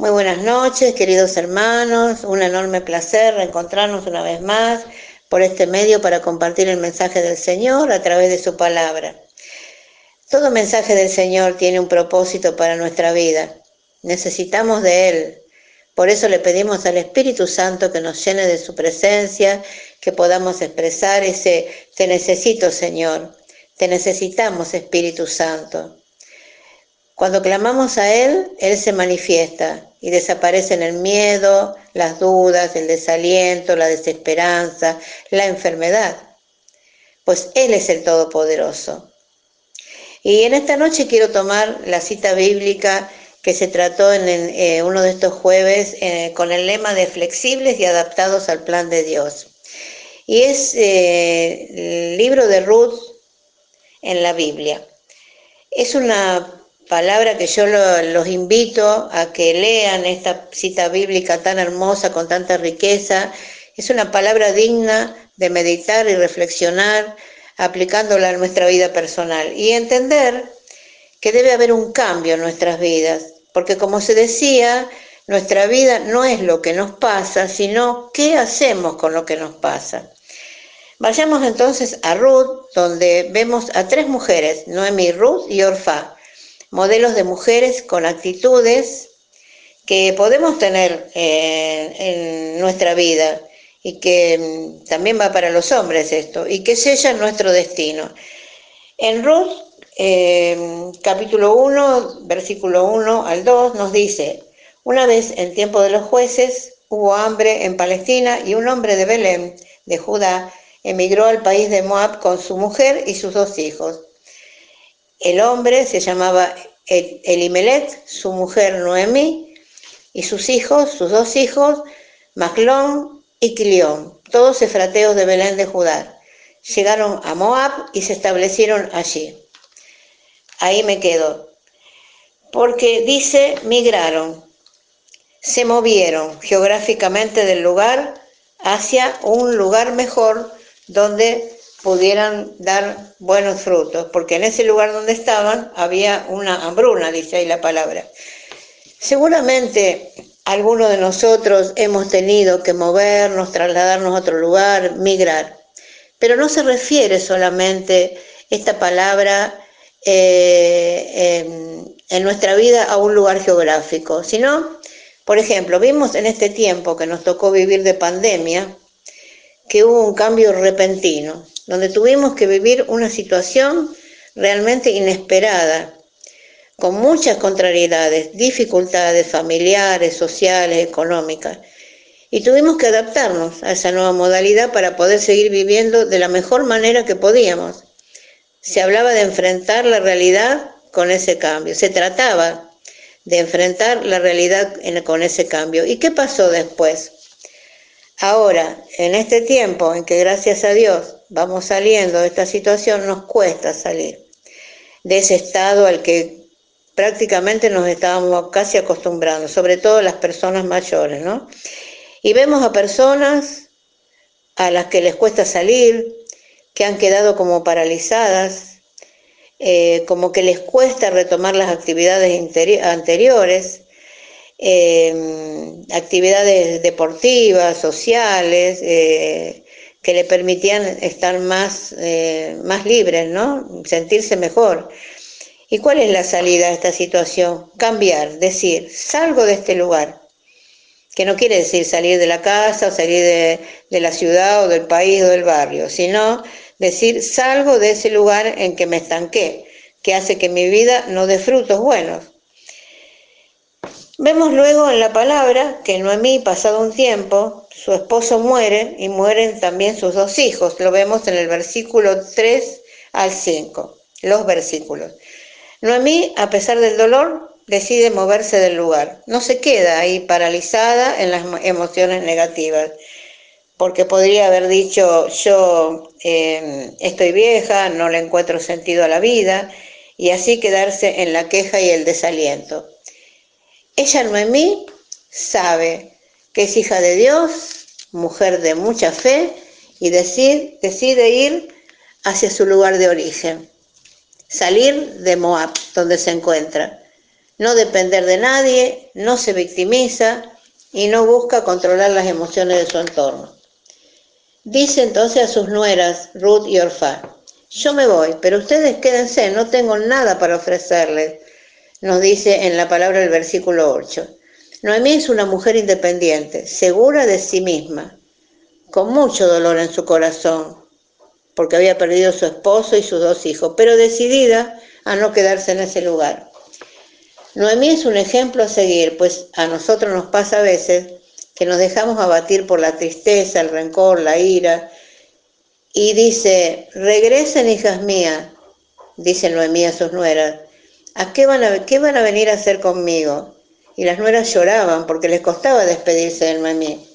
Muy buenas noches, queridos hermanos. Un enorme placer reencontrarnos una vez más por este medio para compartir el mensaje del Señor a través de su palabra. Todo mensaje del Señor tiene un propósito para nuestra vida. Necesitamos de Él. Por eso le pedimos al Espíritu Santo que nos llene de su presencia, que podamos expresar ese te necesito, Señor. Te necesitamos, Espíritu Santo. Cuando clamamos a Él, Él se manifiesta y desaparecen el miedo, las dudas, el desaliento, la desesperanza, la enfermedad, pues Él es el Todopoderoso. Y en esta noche quiero tomar la cita bíblica que se trató en, eh, uno de estos jueves eh, con el lema de flexibles y adaptados al plan de Dios. Y es eh, el libro de Ruth en la Biblia. Es una palabra que yo los invito a que lean esta cita bíblica tan hermosa, con tanta riqueza. Es una palabra digna de meditar y reflexionar, aplicándola a nuestra vida personal y entender que debe haber un cambio en nuestras vidas, porque como se decía, nuestra vida no es lo que nos pasa, sino qué hacemos con lo que nos pasa. Vayamos entonces a Ruth, donde vemos a tres mujeres, Noemi, Ruth y Orfa, modelos de mujeres con actitudes que podemos tener eh, en nuestra vida y que mm, también va para los hombres esto, y que sella nuestro destino. En Ruth, eh, capítulo 1, versículo 1 al 2, nos dice, una vez en tiempo de los jueces hubo hambre en Palestina y un hombre de Belén, de Judá, emigró al país de Moab con su mujer y sus dos hijos. El hombre se llamaba Elimelet, su mujer Noemí, y sus hijos, sus dos hijos, Maclón y Quilión, todos efrateos de Belén de Judá. Llegaron a Moab y se establecieron allí. Ahí me quedo. Porque dice, migraron, se movieron geográficamente del lugar hacia un lugar mejor donde pudieran dar buenos frutos, porque en ese lugar donde estaban había una hambruna, dice ahí la palabra. Seguramente algunos de nosotros hemos tenido que movernos, trasladarnos a otro lugar, migrar, pero no se refiere solamente esta palabra eh, en, en nuestra vida a un lugar geográfico, sino, por ejemplo, vimos en este tiempo que nos tocó vivir de pandemia, que hubo un cambio repentino, donde tuvimos que vivir una situación realmente inesperada, con muchas contrariedades, dificultades familiares, sociales, económicas. Y tuvimos que adaptarnos a esa nueva modalidad para poder seguir viviendo de la mejor manera que podíamos. Se hablaba de enfrentar la realidad con ese cambio, se trataba de enfrentar la realidad con ese cambio. ¿Y qué pasó después? Ahora, en este tiempo en que gracias a Dios vamos saliendo de esta situación, nos cuesta salir de ese estado al que prácticamente nos estábamos casi acostumbrando, sobre todo las personas mayores, ¿no? Y vemos a personas a las que les cuesta salir, que han quedado como paralizadas, eh, como que les cuesta retomar las actividades anteriores, eh, actividades deportivas, sociales, eh, que le permitían estar más, eh, más libres, ¿no? Sentirse mejor. ¿Y cuál es la salida a esta situación? Cambiar, decir, salgo de este lugar, que no quiere decir salir de la casa o salir de, de la ciudad o del país o del barrio, sino decir, salgo de ese lugar en que me estanqué, que hace que mi vida no dé frutos buenos. Vemos luego en la palabra que Noemí, pasado un tiempo, su esposo muere y mueren también sus dos hijos. Lo vemos en el versículo 3 al 5, los versículos. Noemí, a pesar del dolor, decide moverse del lugar. No se queda ahí paralizada en las emociones negativas, porque podría haber dicho, yo eh, estoy vieja, no le encuentro sentido a la vida, y así quedarse en la queja y el desaliento. Ella, Noemí, sabe que es hija de Dios, mujer de mucha fe, y decide, decide ir hacia su lugar de origen, salir de Moab, donde se encuentra. no depender de nadie, no se victimiza y no busca controlar las emociones de su entorno. Dice entonces a sus nueras, Ruth y Orfa, yo me voy, pero ustedes quédense, no tengo nada para ofrecerles, nos dice en la palabra del versículo 8. Noemí es una mujer independiente, segura de sí misma, con mucho dolor en su corazón, porque había perdido su esposo y sus dos hijos, pero decidida a no quedarse en ese lugar. Noemí es un ejemplo a seguir, pues a nosotros nos pasa a veces que nos dejamos abatir por la tristeza, el rencor, la ira, y dice, regresen hijas mías, dice Noemí a sus nueras, ¿a qué van a, qué van a venir a hacer conmigo? Y las nueras lloraban porque les costaba despedirse de Noemí.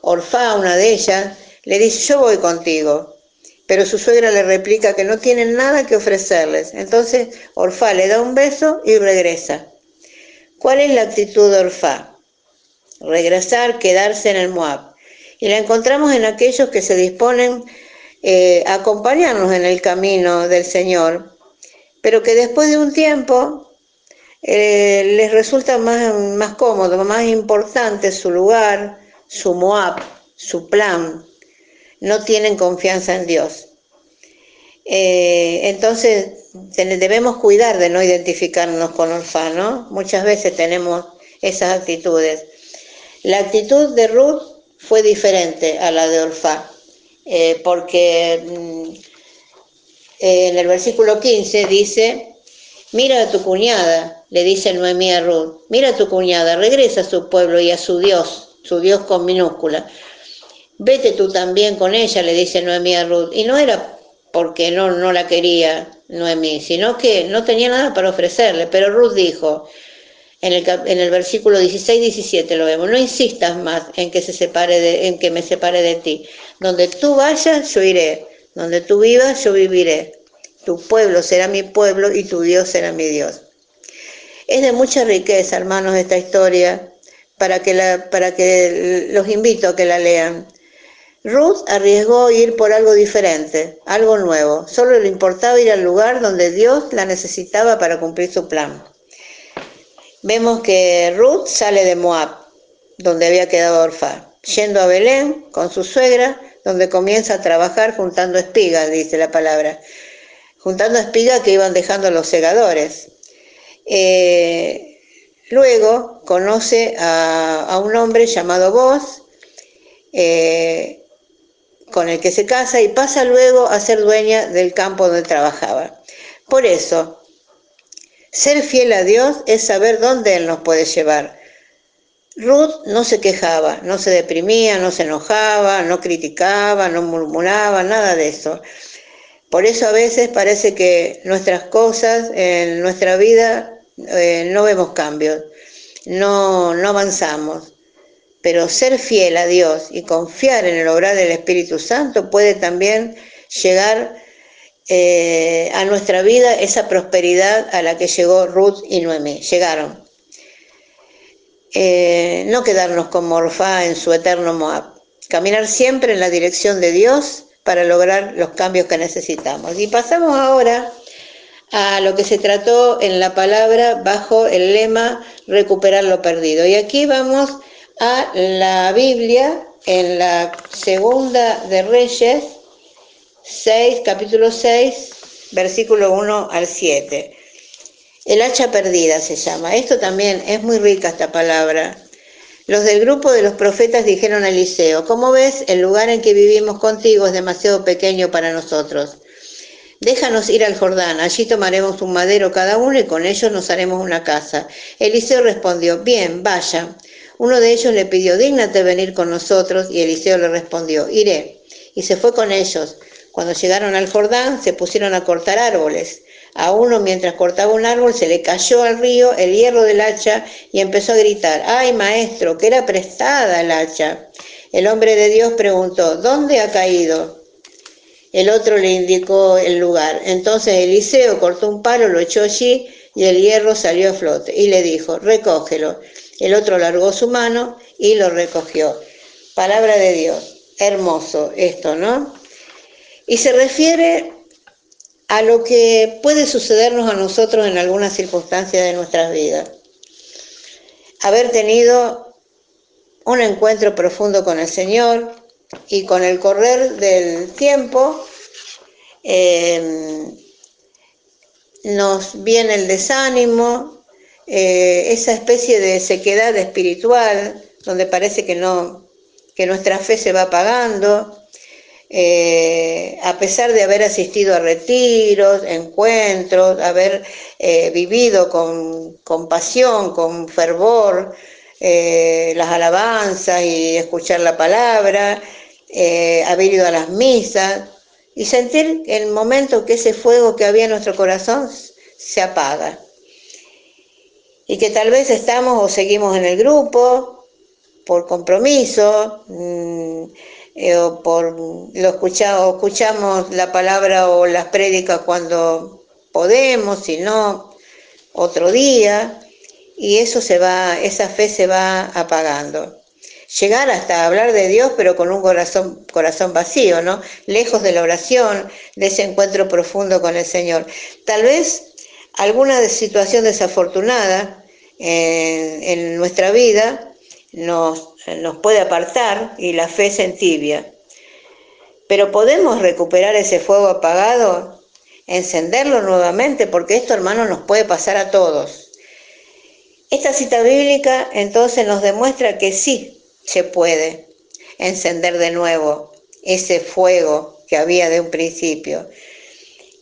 Orfá, una de ellas, le dice, yo voy contigo pero su suegra le replica que no tiene nada que ofrecerles. Entonces Orfá le da un beso y regresa. ¿Cuál es la actitud de Orfá? Regresar, quedarse en el Moab. Y la encontramos en aquellos que se disponen eh, a acompañarnos en el camino del Señor, pero que después de un tiempo eh, les resulta más, más cómodo, más importante su lugar, su Moab, su plan, no tienen confianza en Dios. Eh, entonces debemos cuidar de no identificarnos con Orfano. Muchas veces tenemos esas actitudes. La actitud de Ruth fue diferente a la de Orfá, eh, porque mm, en el versículo 15 dice, mira a tu cuñada, le dice Noemí a Ruth, mira a tu cuñada, regresa a su pueblo y a su Dios, su Dios con minúscula, vete tú también con ella, le dice Noemí a Ruth. Y no era porque no, no la quería Noemí, sino que no tenía nada para ofrecerle. Pero Ruth dijo, en el, en el versículo 16-17 lo vemos, no insistas más en que, se separe de, en que me separe de ti. Donde tú vayas, yo iré. Donde tú vivas, yo viviré. Tu pueblo será mi pueblo y tu Dios será mi Dios. Es de mucha riqueza, hermanos, esta historia, para que, la, para que los invito a que la lean. Ruth arriesgó ir por algo diferente, algo nuevo. Solo le importaba ir al lugar donde Dios la necesitaba para cumplir su plan. Vemos que Ruth sale de Moab, donde había quedado Orfa, yendo a Belén con su suegra, donde comienza a trabajar juntando espigas, dice la palabra. Juntando espigas que iban dejando los segadores. Eh, luego conoce a, un hombre llamado Boz, eh, con el que se casa y pasa luego a ser dueña del campo donde trabajaba. Por eso, ser fiel a Dios es saber dónde Él nos puede llevar. Ruth no se quejaba, no se deprimía, no se enojaba, no criticaba, no murmuraba, nada de eso. Por eso a veces parece que nuestras cosas en nuestra vida eh, no vemos cambios, no, avanzamos pero ser fiel a Dios y confiar en el obrar del Espíritu Santo puede también llegar eh, a nuestra vida esa prosperidad a la que llegó Ruth y Noemí. Llegaron. Eh, no quedarnos como Orfá en su eterno Moab. Caminar siempre en la dirección de Dios para lograr los cambios que necesitamos. Y pasamos ahora a lo que se trató en la palabra bajo el lema recuperar lo perdido. Y aquí vamos a la Biblia en la segunda de Reyes 6, capítulo 6, versículo 1 al 7. El hacha perdida se llama. Esto también es muy rica esta palabra. Los del grupo de los profetas dijeron a Eliseo, ¿cómo ves? El lugar en que vivimos contigo es demasiado pequeño para nosotros. Déjanos ir al Jordán, allí tomaremos un madero cada uno y con ellos nos haremos una casa. Eliseo respondió, bien, vaya. Uno de ellos le pidió, dígnate venir con nosotros, y Eliseo le respondió, iré. Y se fue con ellos. Cuando llegaron al Jordán, se pusieron a cortar árboles. A uno, mientras cortaba un árbol, se le cayó al río el hierro del hacha y empezó a gritar, ¡ay, maestro, que era prestada el hacha! El hombre de Dios preguntó, ¿dónde ha caído? El otro le indicó el lugar. Entonces Eliseo cortó un palo, lo echó allí y el hierro salió a flote. Y le dijo, recógelo. El otro largó su mano y lo recogió. Palabra de Dios. Hermoso esto, ¿no? Y se refiere a lo que puede sucedernos a nosotros en algunas circunstancias de nuestras vidas. Haber tenido un encuentro profundo con el Señor y con el correr del tiempo em, nos viene el desánimo, eh, esa especie de sequedad espiritual donde parece que no que nuestra fe se va apagando, eh, a pesar de haber asistido a retiros, encuentros, haber eh, vivido con, con, pasión, con fervor eh, las alabanzas y escuchar la palabra, haber ido a las misas y sentir el momento que ese fuego que había en nuestro corazón se apaga. Y que tal vez estamos o seguimos en el grupo por compromiso, mm, eh, o por lo escuchamos, escuchamos la palabra o las prédicas cuando podemos, si no, otro día, y eso se va, esa fe se va apagando. Llegar hasta hablar de Dios, pero con un corazón, corazón vacío, ¿no? Lejos de la oración, de ese encuentro profundo con el Señor. Tal vez alguna situación desafortunada en, en nuestra vida nos nos puede apartar y la fe se entibia. Pero podemos recuperar ese fuego apagado, encenderlo nuevamente, porque esto, hermano, nos puede pasar a todos. Esta cita bíblica entonces nos demuestra que sí se puede encender de nuevo ese fuego que había de un principio.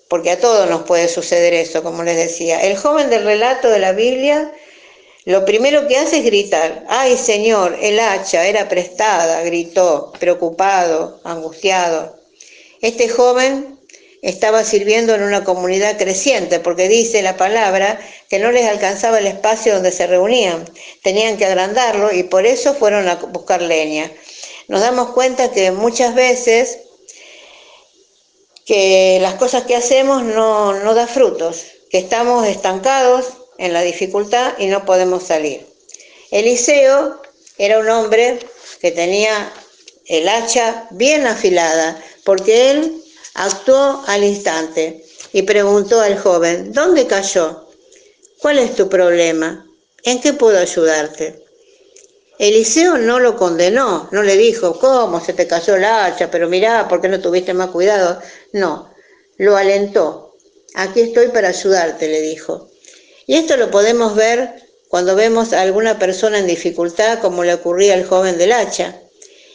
Porque a todos nos puede suceder eso, como les decía. El joven del relato de la Biblia lo primero que hace es gritar, ay Señor, el hacha era prestada, gritó, preocupado, angustiado. Este joven estaba sirviendo en una comunidad creciente, porque dice la palabra que no les alcanzaba el espacio donde se reunían, tenían que agrandarlo y por eso fueron a buscar leña. Nos damos cuenta que muchas veces que las cosas que hacemos no, no da frutos, que estamos estancados en la dificultad y no podemos salir. Eliseo era un hombre que tenía el hacha bien afilada, porque él actuó al instante y preguntó al joven, ¿dónde cayó? ¿Cuál es tu problema? ¿En qué puedo ayudarte? Eliseo no lo condenó, no le dijo, ¿cómo se te cayó el hacha? Pero mirá, ¿por qué no tuviste más cuidado? No, lo alentó. Aquí estoy para ayudarte, le dijo. Y esto lo podemos ver cuando vemos a alguna persona en dificultad, como le ocurría al joven del hacha,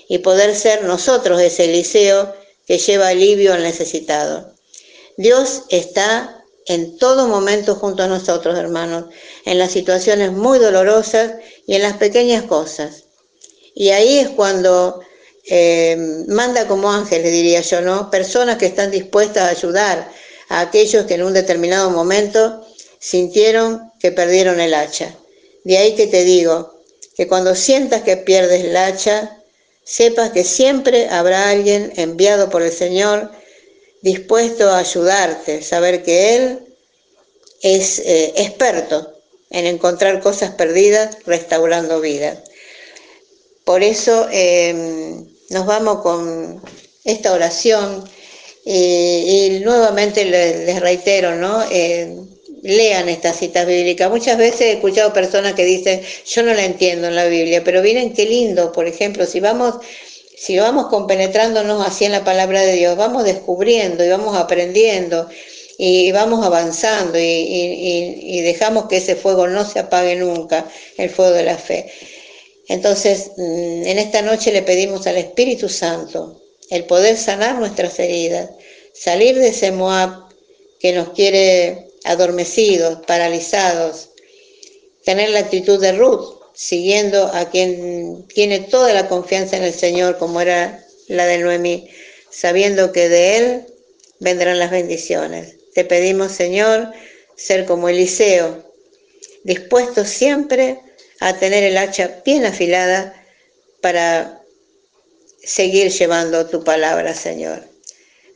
y poder ser nosotros ese Eliseo que lleva alivio al necesitado. Dios está en todo momento junto a nosotros, hermanos, en las situaciones muy dolorosas y en las pequeñas cosas. Y ahí es cuando eh, manda como ángeles, diría yo, ¿no? Personas que están dispuestas a ayudar a aquellos que en un determinado momento sintieron que perdieron el hacha. De ahí que te digo que cuando sientas que pierdes el hacha, sepas que siempre habrá alguien enviado por el Señor dispuesto a ayudarte, saber que Él es eh, experto en encontrar cosas perdidas, restaurando vidas. Por eso em, nos vamos con esta oración y nuevamente les, reitero, ¿no? Lean estas citas bíblicas. Muchas veces he escuchado personas que dicen, yo no la entiendo en la Biblia, pero miren qué lindo, por ejemplo, si vamos, si vamos compenetrándonos así en la palabra de Dios, vamos descubriendo y vamos aprendiendo y vamos avanzando y, dejamos que ese fuego no se apague nunca, el fuego de la fe. Entonces, mm, en esta noche le pedimos al Espíritu Santo el poder sanar nuestras heridas, salir de ese Moab que nos quiere adormecidos, paralizados, tener la actitud de Ruth, siguiendo a quien tiene toda la confianza en el Señor, como era la de Noemí, sabiendo que de Él vendrán las bendiciones. Te pedimos, Señor, ser como Eliseo, dispuesto siempre a tener el hacha bien afilada para seguir llevando tu palabra, Señor.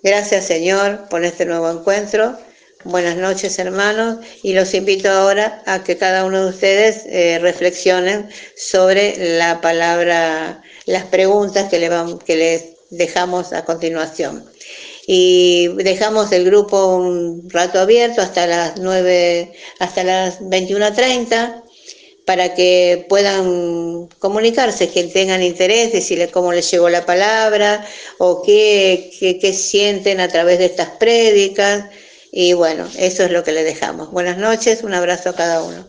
Gracias, Señor, por este nuevo encuentro. Buenas noches hermanos y los invito ahora a que cada uno de ustedes eh, reflexionen sobre la palabra, las preguntas que, le que les dejamos a continuación. y dejamos el grupo un rato abierto hasta las 9, hasta las 21.30 para que puedan comunicarse, que tengan interés, decirle cómo les llegó la palabra o qué, qué, sienten a través de estas prédicas. Y bueno, eso es lo que le dejamos. Buenas noches, un abrazo a cada uno.